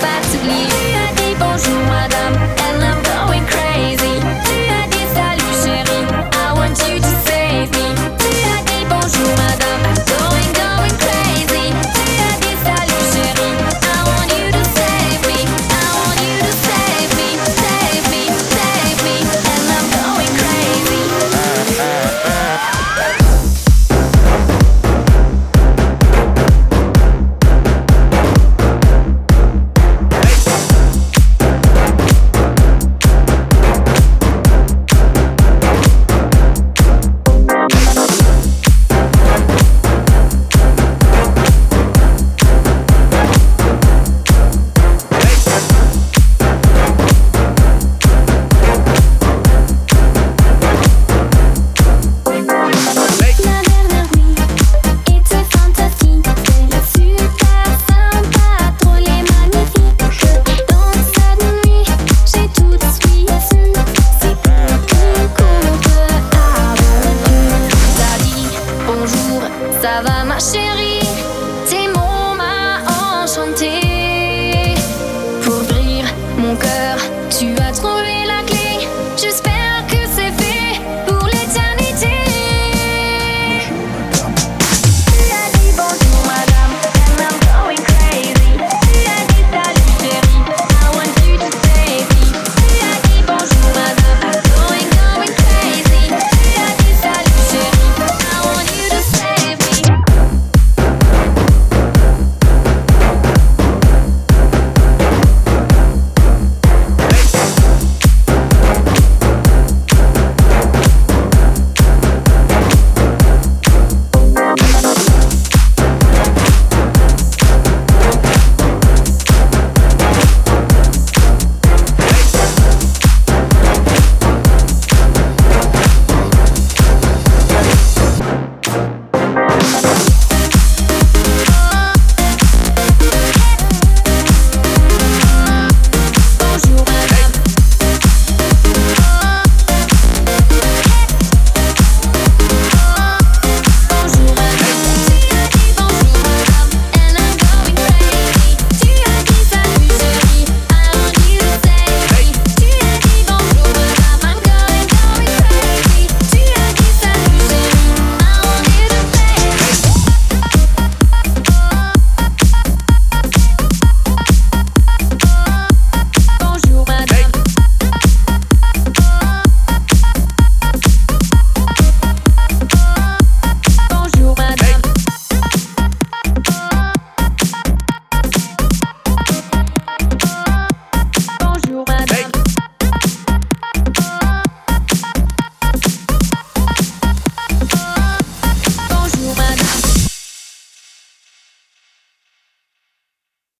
pas t'oublier. T'as dit bonjour madame, elle Ça va ma chérie.